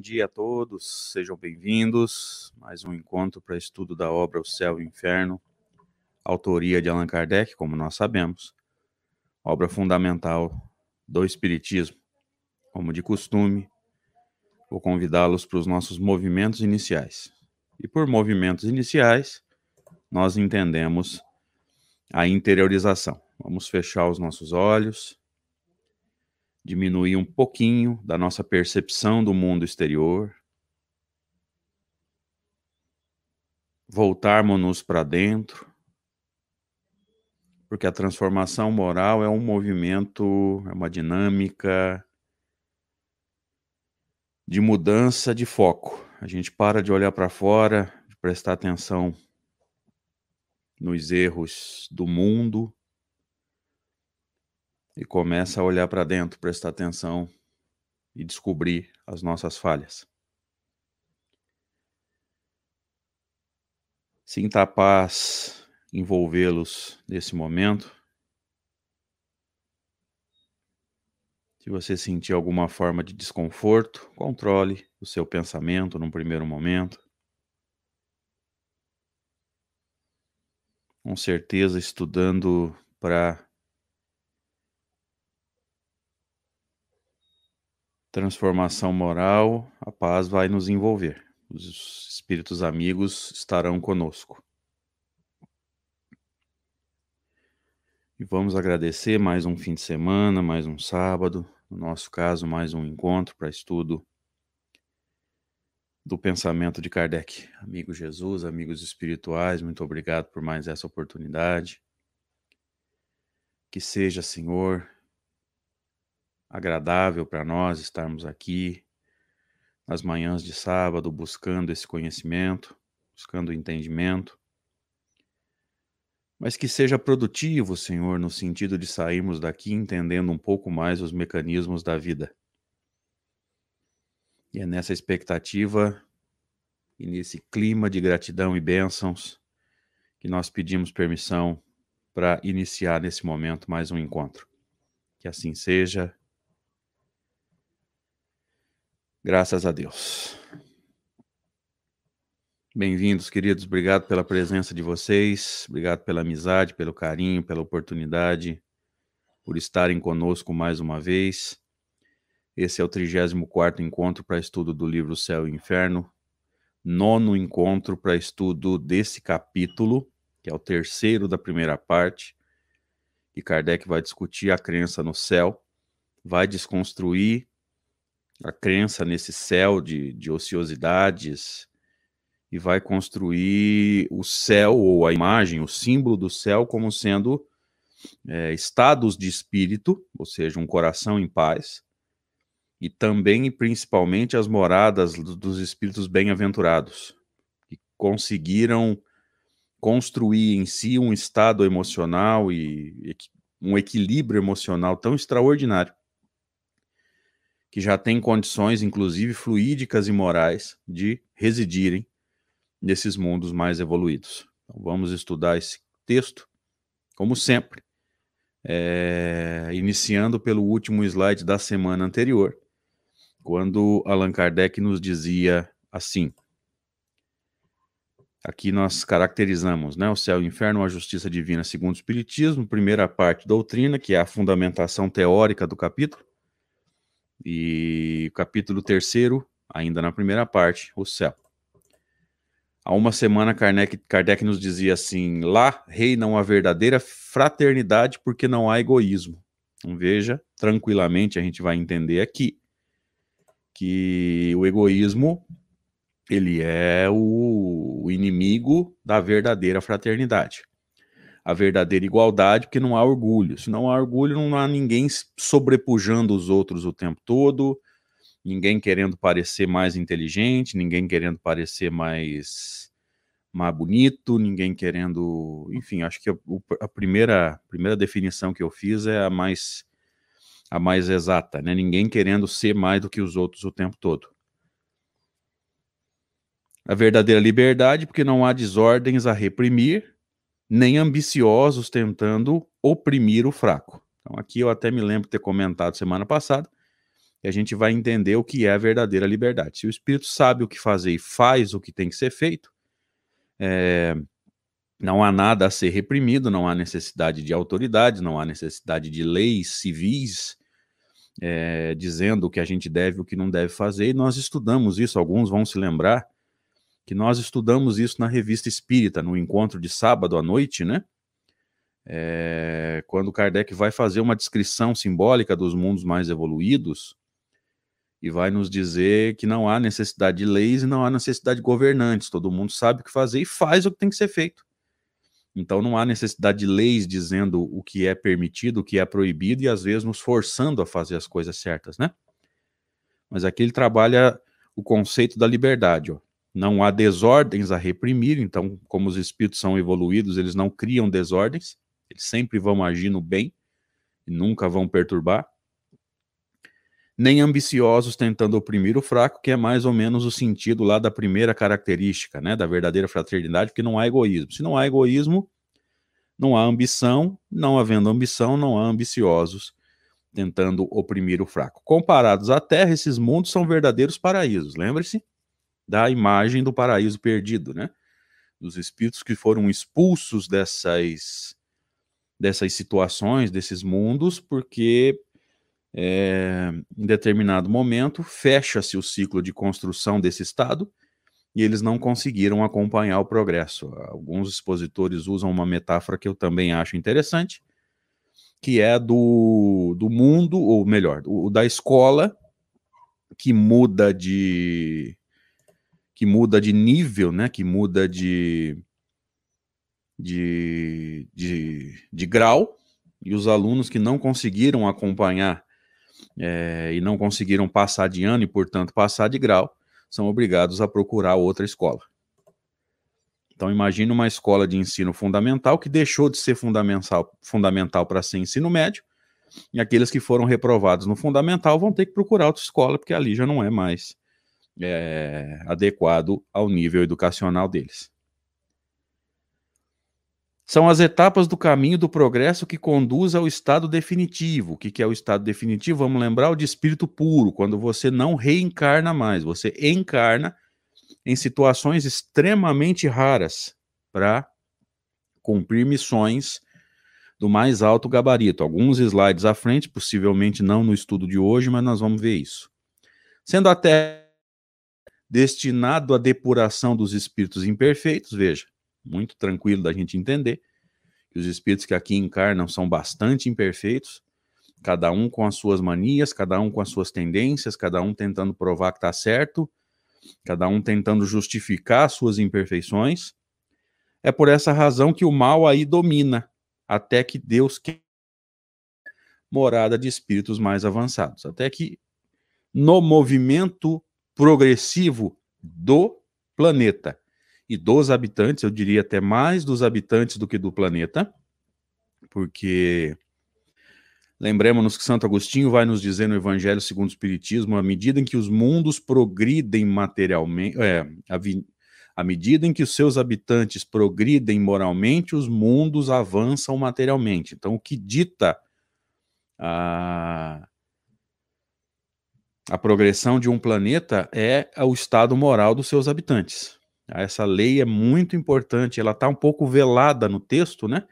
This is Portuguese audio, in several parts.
dia a todos, sejam bem-vindos. Mais um encontro para estudo da obra O Céu e o Inferno, autoria de Allan Kardec, como nós sabemos, obra fundamental do Espiritismo. Como de costume, vou convidá-los para os nossos movimentos iniciais. E por movimentos iniciais, nós entendemos a interiorização. Vamos fechar os nossos olhos diminuir um pouquinho da nossa percepção do mundo exterior, voltarmos-nos para dentro, porque a transformação moral é um movimento, é uma dinâmica de mudança de foco. A gente para de olhar para fora, de prestar atenção nos erros do mundo e começa a olhar para dentro, prestar atenção e descobrir as nossas falhas. Sinta a paz envolvê-los nesse momento. Se você sentir alguma forma de desconforto, controle o seu pensamento num primeiro momento. Com certeza, estudando para transformação moral, a paz vai nos envolver. Os espíritos amigos estarão conosco. E vamos agradecer mais um fim de semana, mais um sábado, no nosso caso, mais um encontro para estudo do pensamento de Kardec. Amigo Jesus, amigos espirituais, muito obrigado por mais essa oportunidade. Que seja, Senhor, agradável para nós estarmos aqui nas manhãs de sábado buscando esse conhecimento, buscando o entendimento. Mas que seja produtivo, Senhor, no sentido de sairmos daqui entendendo um pouco mais os mecanismos da vida. E é nessa expectativa e nesse clima de gratidão e bênçãos que nós pedimos permissão para iniciar nesse momento mais um encontro. Que assim seja Graças a Deus. Bem-vindos, queridos. Obrigado pela presença de vocês. Obrigado pela amizade, pelo carinho, pela oportunidade, por estarem conosco mais uma vez. Esse é o 34 encontro para estudo do livro Céu e Inferno. Nono encontro para estudo desse capítulo, que é o terceiro da primeira parte, que Kardec vai discutir a crença no céu, vai desconstruir a crença nesse céu de, de ociosidades e vai construir o céu ou a imagem, o símbolo do céu, como sendo é, estados de espírito, ou seja, um coração em paz, e também e principalmente as moradas dos espíritos bem-aventurados, que conseguiram construir em si um estado emocional e um equilíbrio emocional tão extraordinário que já têm condições, inclusive fluídicas e morais, de residirem nesses mundos mais evoluídos. Então, vamos estudar esse texto, como sempre, é, iniciando pelo último slide da semana anterior, quando Allan Kardec nos dizia assim. Aqui nós caracterizamos né, o céu e o inferno, a justiça divina segundo o Espiritismo, primeira parte doutrina, que é a fundamentação teórica do capítulo, e capítulo terceiro, ainda na primeira parte, o céu. Há uma semana, Kardec, Kardec nos dizia assim: lá reina uma verdadeira fraternidade porque não há egoísmo. Então, veja, tranquilamente a gente vai entender aqui que o egoísmo ele é o inimigo da verdadeira fraternidade a verdadeira igualdade, porque não há orgulho. Se não há orgulho, não há ninguém sobrepujando os outros o tempo todo, ninguém querendo parecer mais inteligente, ninguém querendo parecer mais, mais bonito, ninguém querendo. Enfim, acho que a, a primeira, primeira definição que eu fiz é a mais, a mais exata, né? Ninguém querendo ser mais do que os outros o tempo todo. A verdadeira liberdade, porque não há desordens a reprimir, nem ambiciosos tentando oprimir o fraco. Então, aqui eu até me lembro de ter comentado semana passada e a gente vai entender o que é a verdadeira liberdade. Se o espírito sabe o que fazer e faz o que tem que ser feito, é, não há nada a ser reprimido, não há necessidade de autoridade, não há necessidade de leis civis é, dizendo o que a gente deve e o que não deve fazer, e nós estudamos isso, alguns vão se lembrar que nós estudamos isso na revista Espírita, no encontro de sábado à noite, né? É, quando Kardec vai fazer uma descrição simbólica dos mundos mais evoluídos, e vai nos dizer que não há necessidade de leis e não há necessidade de governantes, todo mundo sabe o que fazer e faz o que tem que ser feito. Então não há necessidade de leis dizendo o que é permitido, o que é proibido e às vezes nos forçando a fazer as coisas certas, né? Mas aqui ele trabalha o conceito da liberdade, ó. Não há desordens a reprimir, então, como os espíritos são evoluídos, eles não criam desordens, eles sempre vão agir no bem e nunca vão perturbar nem ambiciosos tentando oprimir o fraco, que é mais ou menos o sentido lá da primeira característica, né, da verdadeira fraternidade, porque não há egoísmo. Se não há egoísmo, não há ambição, não havendo ambição, não há ambiciosos tentando oprimir o fraco. Comparados à Terra, esses mundos são verdadeiros paraísos. Lembre-se da imagem do paraíso perdido, né? Dos espíritos que foram expulsos dessas dessas situações, desses mundos, porque é, em determinado momento, fecha-se o ciclo de construção desse Estado e eles não conseguiram acompanhar o progresso. Alguns expositores usam uma metáfora que eu também acho interessante, que é do, do mundo, ou melhor, o da escola que muda de que muda de nível, né, que muda de, de, de, de grau, e os alunos que não conseguiram acompanhar é, e não conseguiram passar de ano e, portanto, passar de grau, são obrigados a procurar outra escola. Então, imagine uma escola de ensino fundamental que deixou de ser fundamental, fundamental para ser ensino médio, e aqueles que foram reprovados no fundamental vão ter que procurar outra escola, porque ali já não é mais é, adequado ao nível educacional deles. São as etapas do caminho do progresso que conduz ao estado definitivo. O que é o estado definitivo? Vamos lembrar o de espírito puro, quando você não reencarna mais, você encarna em situações extremamente raras para cumprir missões do mais alto gabarito. Alguns slides à frente, possivelmente não no estudo de hoje, mas nós vamos ver isso. Sendo até destinado à depuração dos espíritos imperfeitos, veja, muito tranquilo da gente entender que os espíritos que aqui encarnam são bastante imperfeitos, cada um com as suas manias, cada um com as suas tendências, cada um tentando provar que está certo, cada um tentando justificar suas imperfeições. É por essa razão que o mal aí domina, até que Deus quer morada de espíritos mais avançados, até que no movimento progressivo do planeta e dos habitantes, eu diria até mais dos habitantes do que do planeta, porque lembremos-nos que Santo Agostinho vai nos dizer no Evangelho segundo o Espiritismo, à medida em que os mundos progridem materialmente, é, à medida em que os seus habitantes progridem moralmente, os mundos avançam materialmente. Então, o que dita a, a progressão de um planeta é o estado moral dos seus habitantes. Essa lei é muito importante, ela está um pouco velada no texto, né?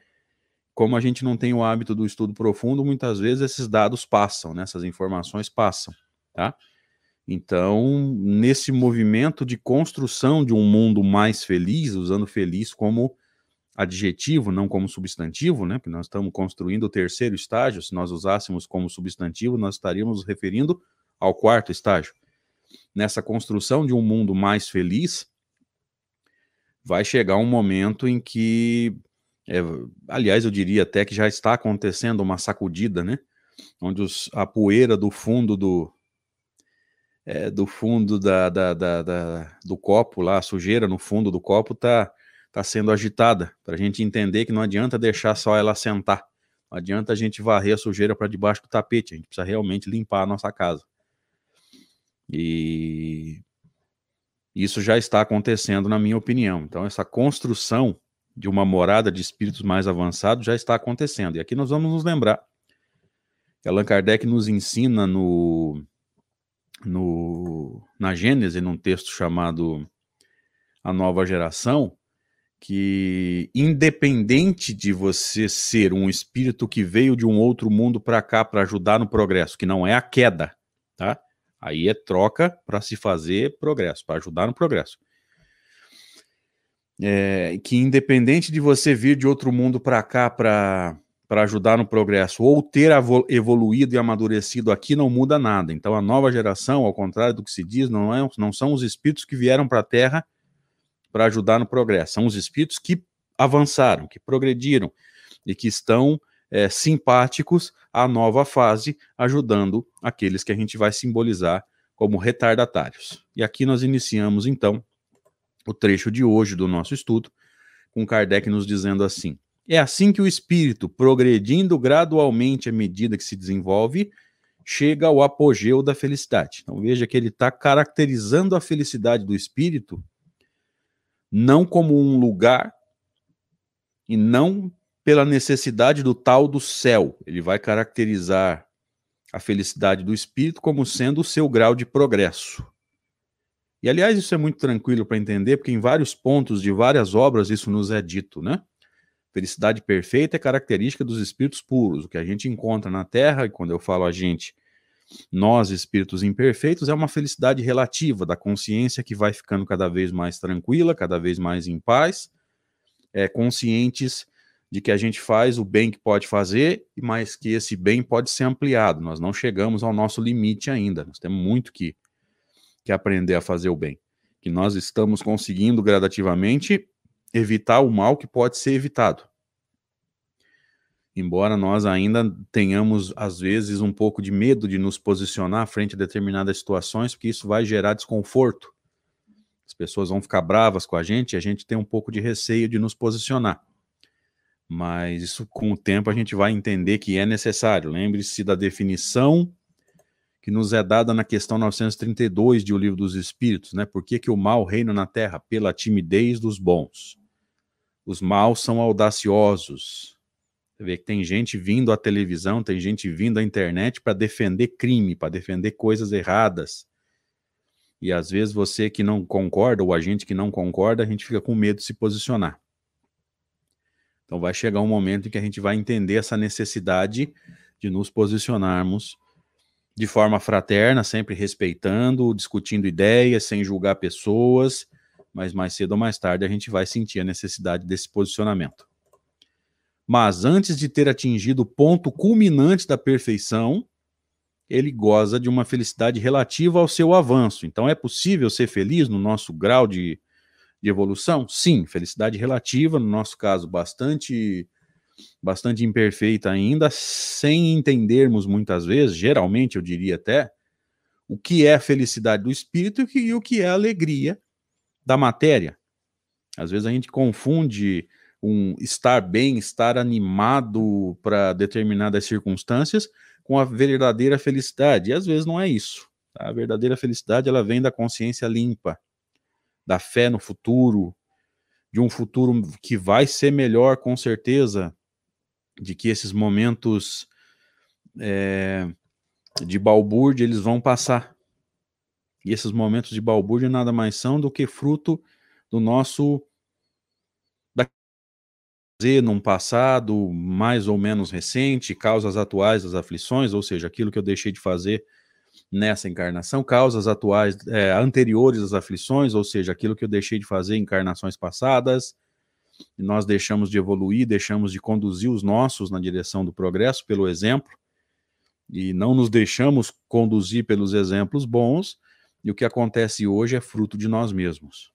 Como a gente não tem o hábito do estudo profundo, muitas vezes esses dados passam, né? essas informações passam, tá? Então, nesse movimento de construção de um mundo mais feliz, usando feliz como adjetivo, não como substantivo, né? Porque nós estamos construindo o terceiro estágio. Se nós usássemos como substantivo, nós estaríamos referindo ao quarto estágio. Nessa construção de um mundo mais feliz, vai chegar um momento em que, é, aliás, eu diria até que já está acontecendo uma sacudida, né? Onde os, a poeira do fundo do, é, do fundo da, da, da, da, do copo lá, a sujeira no fundo do copo está tá sendo agitada, para a gente entender que não adianta deixar só ela sentar, não adianta a gente varrer a sujeira para debaixo do tapete, a gente precisa realmente limpar a nossa casa. E isso já está acontecendo, na minha opinião. Então, essa construção de uma morada de espíritos mais avançados já está acontecendo. E aqui nós vamos nos lembrar que Allan Kardec nos ensina no, no, na Gênese, num texto chamado A Nova Geração, que independente de você ser um espírito que veio de um outro mundo para cá para ajudar no progresso, que não é a queda, tá? Aí é troca para se fazer progresso, para ajudar no progresso. É, que independente de você vir de outro mundo para cá para ajudar no progresso ou ter evoluído e amadurecido aqui não muda nada. Então a nova geração, ao contrário do que se diz, não, é, não são os espíritos que vieram para a Terra para ajudar no progresso, são os espíritos que avançaram, que progrediram e que estão é, simpáticos à nova fase, ajudando aqueles que a gente vai simbolizar como retardatários. E aqui nós iniciamos então o trecho de hoje do nosso estudo, com Kardec nos dizendo assim: é assim que o espírito, progredindo gradualmente à medida que se desenvolve, chega ao apogeu da felicidade. Então veja que ele está caracterizando a felicidade do espírito não como um lugar e não pela necessidade do tal do céu. Ele vai caracterizar a felicidade do espírito como sendo o seu grau de progresso. E aliás, isso é muito tranquilo para entender, porque em vários pontos de várias obras isso nos é dito, né? Felicidade perfeita é característica dos espíritos puros. O que a gente encontra na Terra, e quando eu falo a gente, nós, espíritos imperfeitos, é uma felicidade relativa da consciência que vai ficando cada vez mais tranquila, cada vez mais em paz, é, conscientes de que a gente faz o bem que pode fazer, mas que esse bem pode ser ampliado. Nós não chegamos ao nosso limite ainda. Nós temos muito que, que aprender a fazer o bem. Que nós estamos conseguindo gradativamente evitar o mal que pode ser evitado. Embora nós ainda tenhamos, às vezes, um pouco de medo de nos posicionar frente a determinadas situações, porque isso vai gerar desconforto. As pessoas vão ficar bravas com a gente e a gente tem um pouco de receio de nos posicionar. Mas isso, com o tempo, a gente vai entender que é necessário. Lembre-se da definição que nos é dada na questão 932 de O Livro dos Espíritos, né? Por que, que o mal reina na terra? Pela timidez dos bons. Os maus são audaciosos. Você vê que tem gente vindo à televisão, tem gente vindo à internet para defender crime, para defender coisas erradas. E às vezes você que não concorda, ou a gente que não concorda, a gente fica com medo de se posicionar. Então vai chegar um momento em que a gente vai entender essa necessidade de nos posicionarmos de forma fraterna, sempre respeitando, discutindo ideias, sem julgar pessoas, mas mais cedo ou mais tarde a gente vai sentir a necessidade desse posicionamento. Mas antes de ter atingido o ponto culminante da perfeição, ele goza de uma felicidade relativa ao seu avanço. Então é possível ser feliz no nosso grau de, de evolução? Sim, felicidade relativa, no nosso caso, bastante bastante imperfeita ainda, sem entendermos muitas vezes, geralmente eu diria até, o que é a felicidade do espírito e o que é a alegria da matéria. Às vezes a gente confunde um estar bem, estar animado para determinadas circunstâncias com a verdadeira felicidade. E às vezes não é isso. Tá? A verdadeira felicidade ela vem da consciência limpa, da fé no futuro, de um futuro que vai ser melhor com certeza, de que esses momentos é, de balbúrdia eles vão passar. E esses momentos de balbúrdia nada mais são do que fruto do nosso num passado mais ou menos recente, causas atuais das aflições, ou seja, aquilo que eu deixei de fazer nessa encarnação, causas atuais é, anteriores às aflições, ou seja, aquilo que eu deixei de fazer em encarnações passadas, nós deixamos de evoluir, deixamos de conduzir os nossos na direção do progresso pelo exemplo, e não nos deixamos conduzir pelos exemplos bons, e o que acontece hoje é fruto de nós mesmos.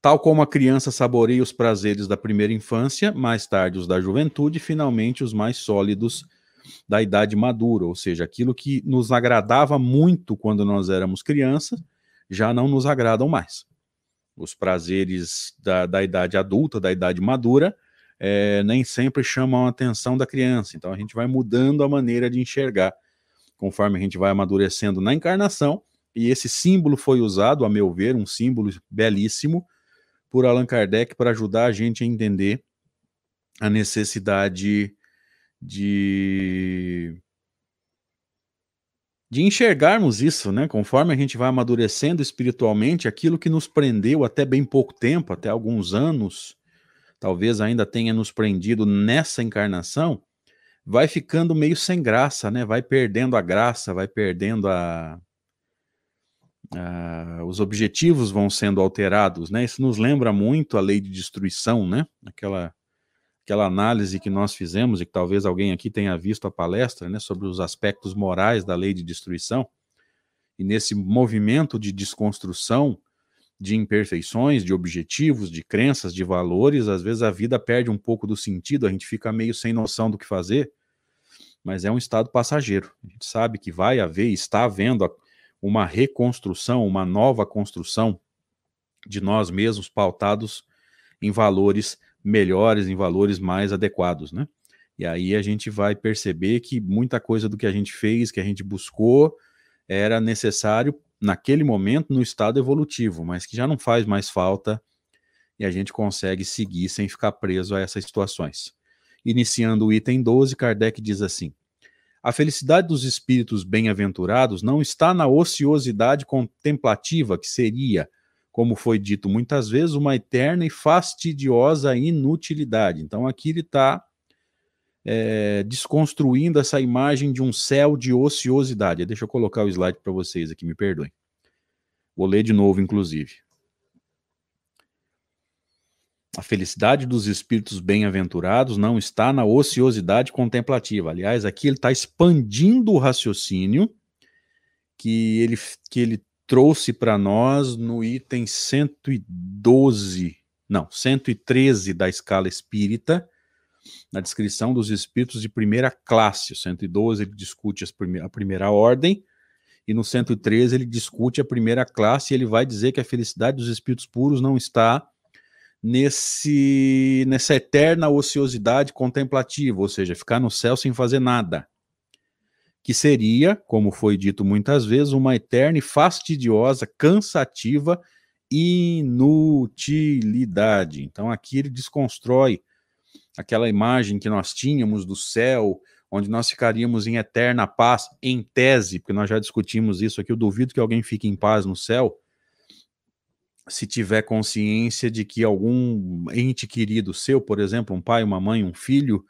Tal como a criança saboreia os prazeres da primeira infância, mais tarde os da juventude, finalmente os mais sólidos da idade madura, ou seja, aquilo que nos agradava muito quando nós éramos crianças, já não nos agradam mais os prazeres da, da idade adulta, da idade madura, é, nem sempre chamam a atenção da criança. Então a gente vai mudando a maneira de enxergar conforme a gente vai amadurecendo na encarnação. E esse símbolo foi usado, a meu ver, um símbolo belíssimo, por Allan Kardec para ajudar a gente a entender a necessidade de, de enxergarmos isso, né? Conforme a gente vai amadurecendo espiritualmente, aquilo que nos prendeu até bem pouco tempo, até alguns anos, talvez ainda tenha nos prendido nessa encarnação, vai ficando meio sem graça, né? Vai perdendo a graça, vai perdendo a, a, os objetivos vão sendo alterados, né? Isso nos lembra muito a lei de destruição, né? Aquela aquela análise que nós fizemos, e que talvez alguém aqui tenha visto a palestra, né, sobre os aspectos morais da lei de destruição, e nesse movimento de desconstrução de imperfeições, de objetivos, de crenças, de valores, às vezes a vida perde um pouco do sentido, a gente fica meio sem noção do que fazer, mas é um estado passageiro. A gente sabe que vai haver, está havendo uma reconstrução, uma nova construção de nós mesmos pautados em valores melhores, em valores mais adequados, né? E aí a gente vai perceber que muita coisa do que a gente fez, que a gente buscou, era necessário naquele momento no estado evolutivo, mas que já não faz mais falta e a gente consegue seguir sem ficar preso a essas situações. Iniciando o item 12, Kardec diz assim: A felicidade dos espíritos bem-aventurados não está na ociosidade contemplativa, que seria como foi dito muitas vezes, uma eterna e fastidiosa inutilidade. Então aqui ele está é, desconstruindo essa imagem de um céu de ociosidade. Deixa eu colocar o slide para vocês aqui, me perdoem. Vou ler de novo, inclusive. A felicidade dos espíritos bem-aventurados não está na ociosidade contemplativa. Aliás, aqui ele está expandindo o raciocínio que ele, que ele trouxe para nós no item 112, não, 113 da escala espírita, na descrição dos espíritos de primeira classe. O 112 ele discute a primeira ordem, e no 113 ele discute a primeira classe e ele vai dizer que a felicidade dos espíritos puros não está nesse nessa eterna ociosidade contemplativa, ou seja, ficar no céu sem fazer nada que seria, como foi dito muitas vezes, uma eterna e fastidiosa, cansativa inutilidade. Então aqui ele desconstrói aquela imagem que nós tínhamos do céu, onde nós ficaríamos em eterna paz, em tese, porque nós já discutimos isso aqui, eu duvido que alguém fique em paz no céu, se tiver consciência de que algum ente querido seu, por exemplo, um pai, uma mãe, um filho,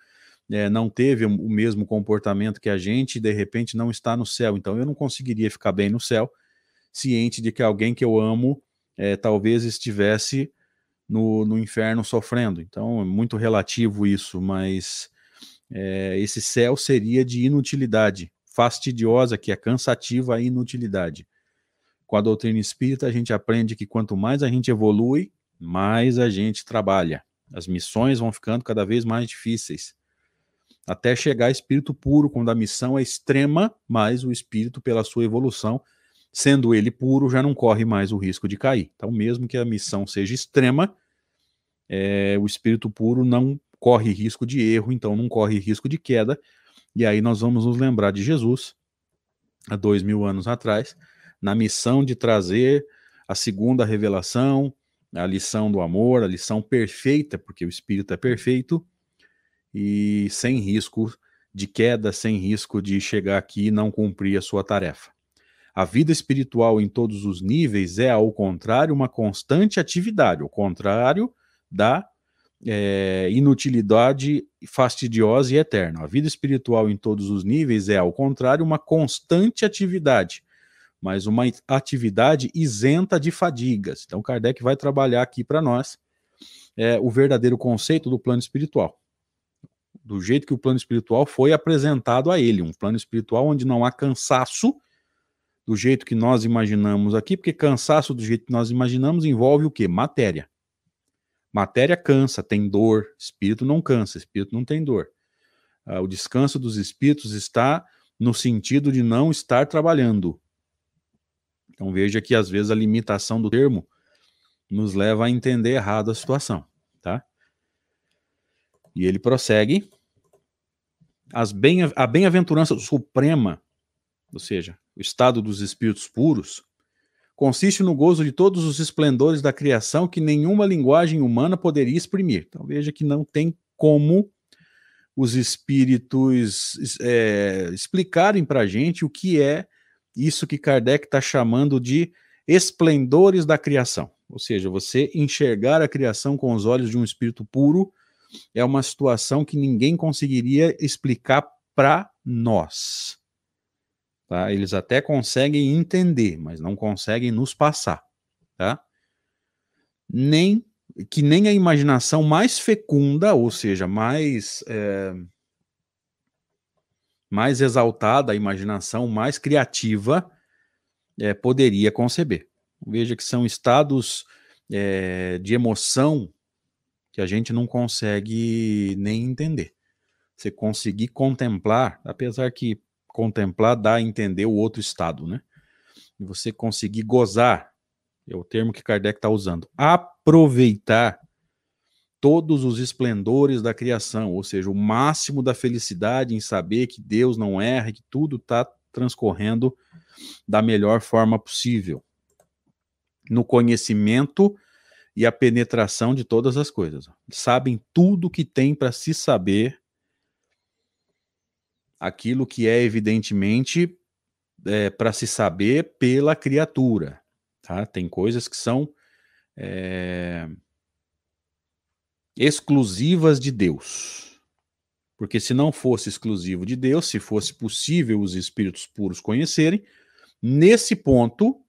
é, não teve o mesmo comportamento que a gente de repente não está no céu. Então eu não conseguiria ficar bem no céu, ciente de que alguém que eu amo é, talvez estivesse no, no inferno sofrendo. Então é muito relativo isso, mas é, esse céu seria de inutilidade, fastidiosa, que é cansativa a inutilidade. Com a doutrina espírita, a gente aprende que quanto mais a gente evolui, mais a gente trabalha. As missões vão ficando cada vez mais difíceis até chegar a espírito puro, quando a missão é extrema, mas o espírito, pela sua evolução, sendo ele puro, já não corre mais o risco de cair. Então, mesmo que a missão seja extrema, é, o espírito puro não corre risco de erro, então não corre risco de queda. E aí nós vamos nos lembrar de Jesus, há dois mil anos atrás, na missão de trazer a segunda revelação, a lição do amor, a lição perfeita, porque o espírito é perfeito, e sem risco de queda, sem risco de chegar aqui e não cumprir a sua tarefa. A vida espiritual em todos os níveis é, ao contrário, uma constante atividade, ao contrário da é, inutilidade fastidiosa e eterna. A vida espiritual em todos os níveis é, ao contrário, uma constante atividade, mas uma atividade isenta de fadigas. Então, Kardec vai trabalhar aqui para nós é, o verdadeiro conceito do plano espiritual do jeito que o plano espiritual foi apresentado a ele, um plano espiritual onde não há cansaço do jeito que nós imaginamos aqui, porque cansaço do jeito que nós imaginamos envolve o quê? Matéria. Matéria cansa, tem dor, espírito não cansa, espírito não tem dor. Ah, o descanso dos espíritos está no sentido de não estar trabalhando. Então veja que às vezes a limitação do termo nos leva a entender errado a situação? E ele prossegue. Bem, a bem-aventurança suprema, ou seja, o estado dos espíritos puros, consiste no gozo de todos os esplendores da criação que nenhuma linguagem humana poderia exprimir. Então veja que não tem como os espíritos é, explicarem para a gente o que é isso que Kardec está chamando de esplendores da criação. Ou seja, você enxergar a criação com os olhos de um espírito puro é uma situação que ninguém conseguiria explicar para nós. Tá? Eles até conseguem entender, mas não conseguem nos passar. Tá? Nem que nem a imaginação mais fecunda, ou seja, mais é, mais exaltada, a imaginação mais criativa é, poderia conceber. Veja que são estados é, de emoção que a gente não consegue nem entender. Você conseguir contemplar, apesar que contemplar dá a entender o outro estado, né? E você conseguir gozar, é o termo que Kardec está usando, aproveitar todos os esplendores da criação, ou seja, o máximo da felicidade em saber que Deus não erra, que tudo está transcorrendo da melhor forma possível, no conhecimento e a penetração de todas as coisas. Sabem tudo que tem para se saber, aquilo que é evidentemente é, para se saber pela criatura. Tá? Tem coisas que são é, exclusivas de Deus. Porque se não fosse exclusivo de Deus, se fosse possível os espíritos puros conhecerem, nesse ponto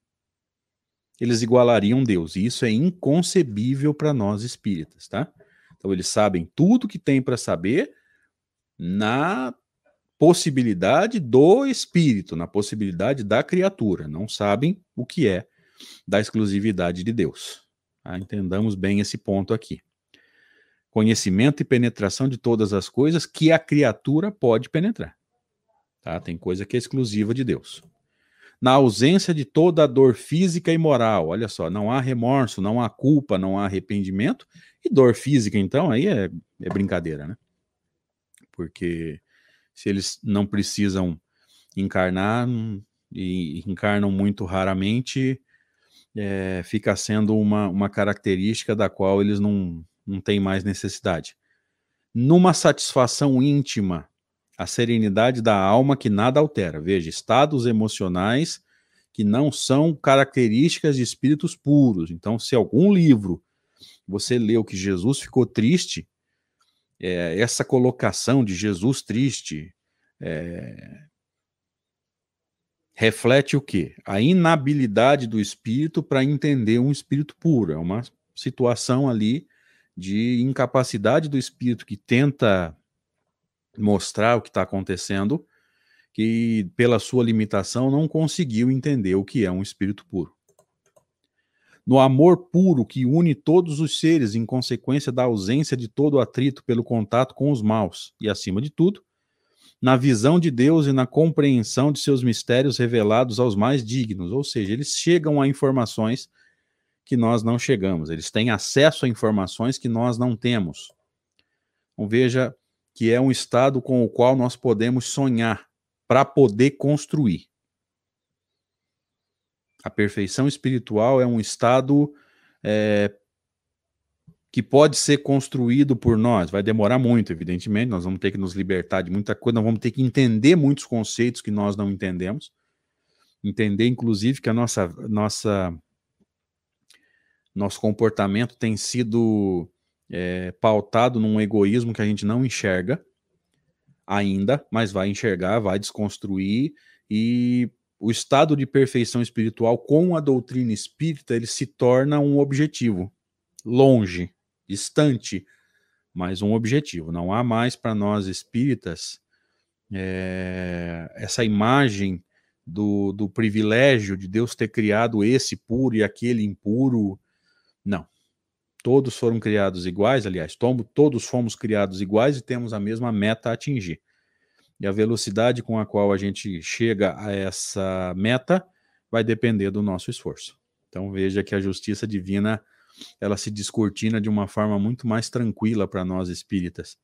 eles igualariam Deus. E isso é inconcebível para nós espíritas, tá? Então eles sabem tudo que tem para saber na possibilidade do espírito, na possibilidade da criatura. Não sabem o que é da exclusividade de Deus. Tá? Entendamos bem esse ponto aqui conhecimento e penetração de todas as coisas que a criatura pode penetrar. Tá? Tem coisa que é exclusiva de Deus. Na ausência de toda a dor física e moral, olha só, não há remorso, não há culpa, não há arrependimento, e dor física, então, aí é, é brincadeira, né? Porque se eles não precisam encarnar e encarnam muito raramente, é, fica sendo uma, uma característica da qual eles não, não tem mais necessidade. Numa satisfação íntima, a serenidade da alma que nada altera. Veja, estados emocionais que não são características de espíritos puros. Então, se algum livro você leu que Jesus ficou triste, é, essa colocação de Jesus triste é, reflete o quê? A inabilidade do espírito para entender um espírito puro. É uma situação ali de incapacidade do espírito que tenta mostrar o que está acontecendo, que pela sua limitação não conseguiu entender o que é um espírito puro. No amor puro que une todos os seres em consequência da ausência de todo atrito pelo contato com os maus, e acima de tudo, na visão de Deus e na compreensão de seus mistérios revelados aos mais dignos, ou seja, eles chegam a informações que nós não chegamos, eles têm acesso a informações que nós não temos. Então veja que é um estado com o qual nós podemos sonhar para poder construir. A perfeição espiritual é um estado é, que pode ser construído por nós. Vai demorar muito, evidentemente. Nós vamos ter que nos libertar de muita coisa, nós vamos ter que entender muitos conceitos que nós não entendemos. Entender, inclusive, que a nossa, nossa nosso comportamento tem sido é, pautado num egoísmo que a gente não enxerga ainda, mas vai enxergar, vai desconstruir e o estado de perfeição espiritual com a doutrina espírita ele se torna um objetivo longe, distante, mas um objetivo. Não há mais para nós espíritas é, essa imagem do, do privilégio de Deus ter criado esse puro e aquele impuro não. Todos foram criados iguais, aliás, todos fomos criados iguais e temos a mesma meta a atingir. E a velocidade com a qual a gente chega a essa meta vai depender do nosso esforço. Então veja que a justiça divina ela se descortina de uma forma muito mais tranquila para nós espíritas,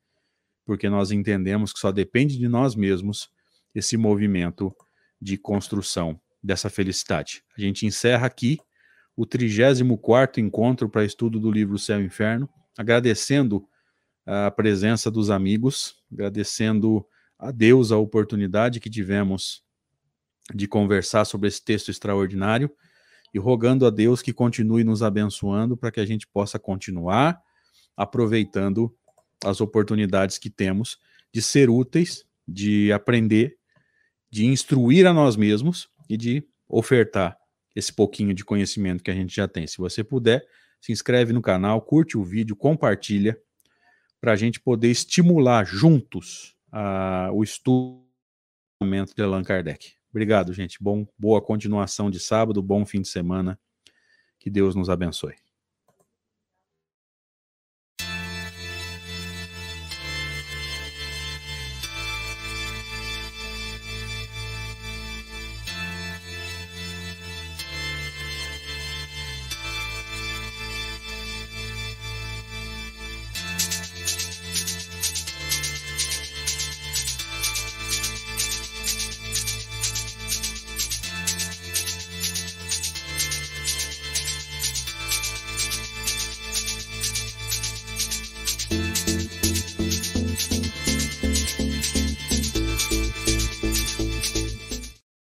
porque nós entendemos que só depende de nós mesmos esse movimento de construção dessa felicidade. A gente encerra aqui o 34 encontro para estudo do livro Céu e Inferno, agradecendo a presença dos amigos, agradecendo a Deus a oportunidade que tivemos de conversar sobre esse texto extraordinário e rogando a Deus que continue nos abençoando para que a gente possa continuar aproveitando as oportunidades que temos de ser úteis, de aprender, de instruir a nós mesmos e de ofertar esse pouquinho de conhecimento que a gente já tem. Se você puder, se inscreve no canal, curte o vídeo, compartilha, para a gente poder estimular juntos uh, o estudo de Allan Kardec. Obrigado, gente. Bom, boa continuação de sábado, bom fim de semana. Que Deus nos abençoe.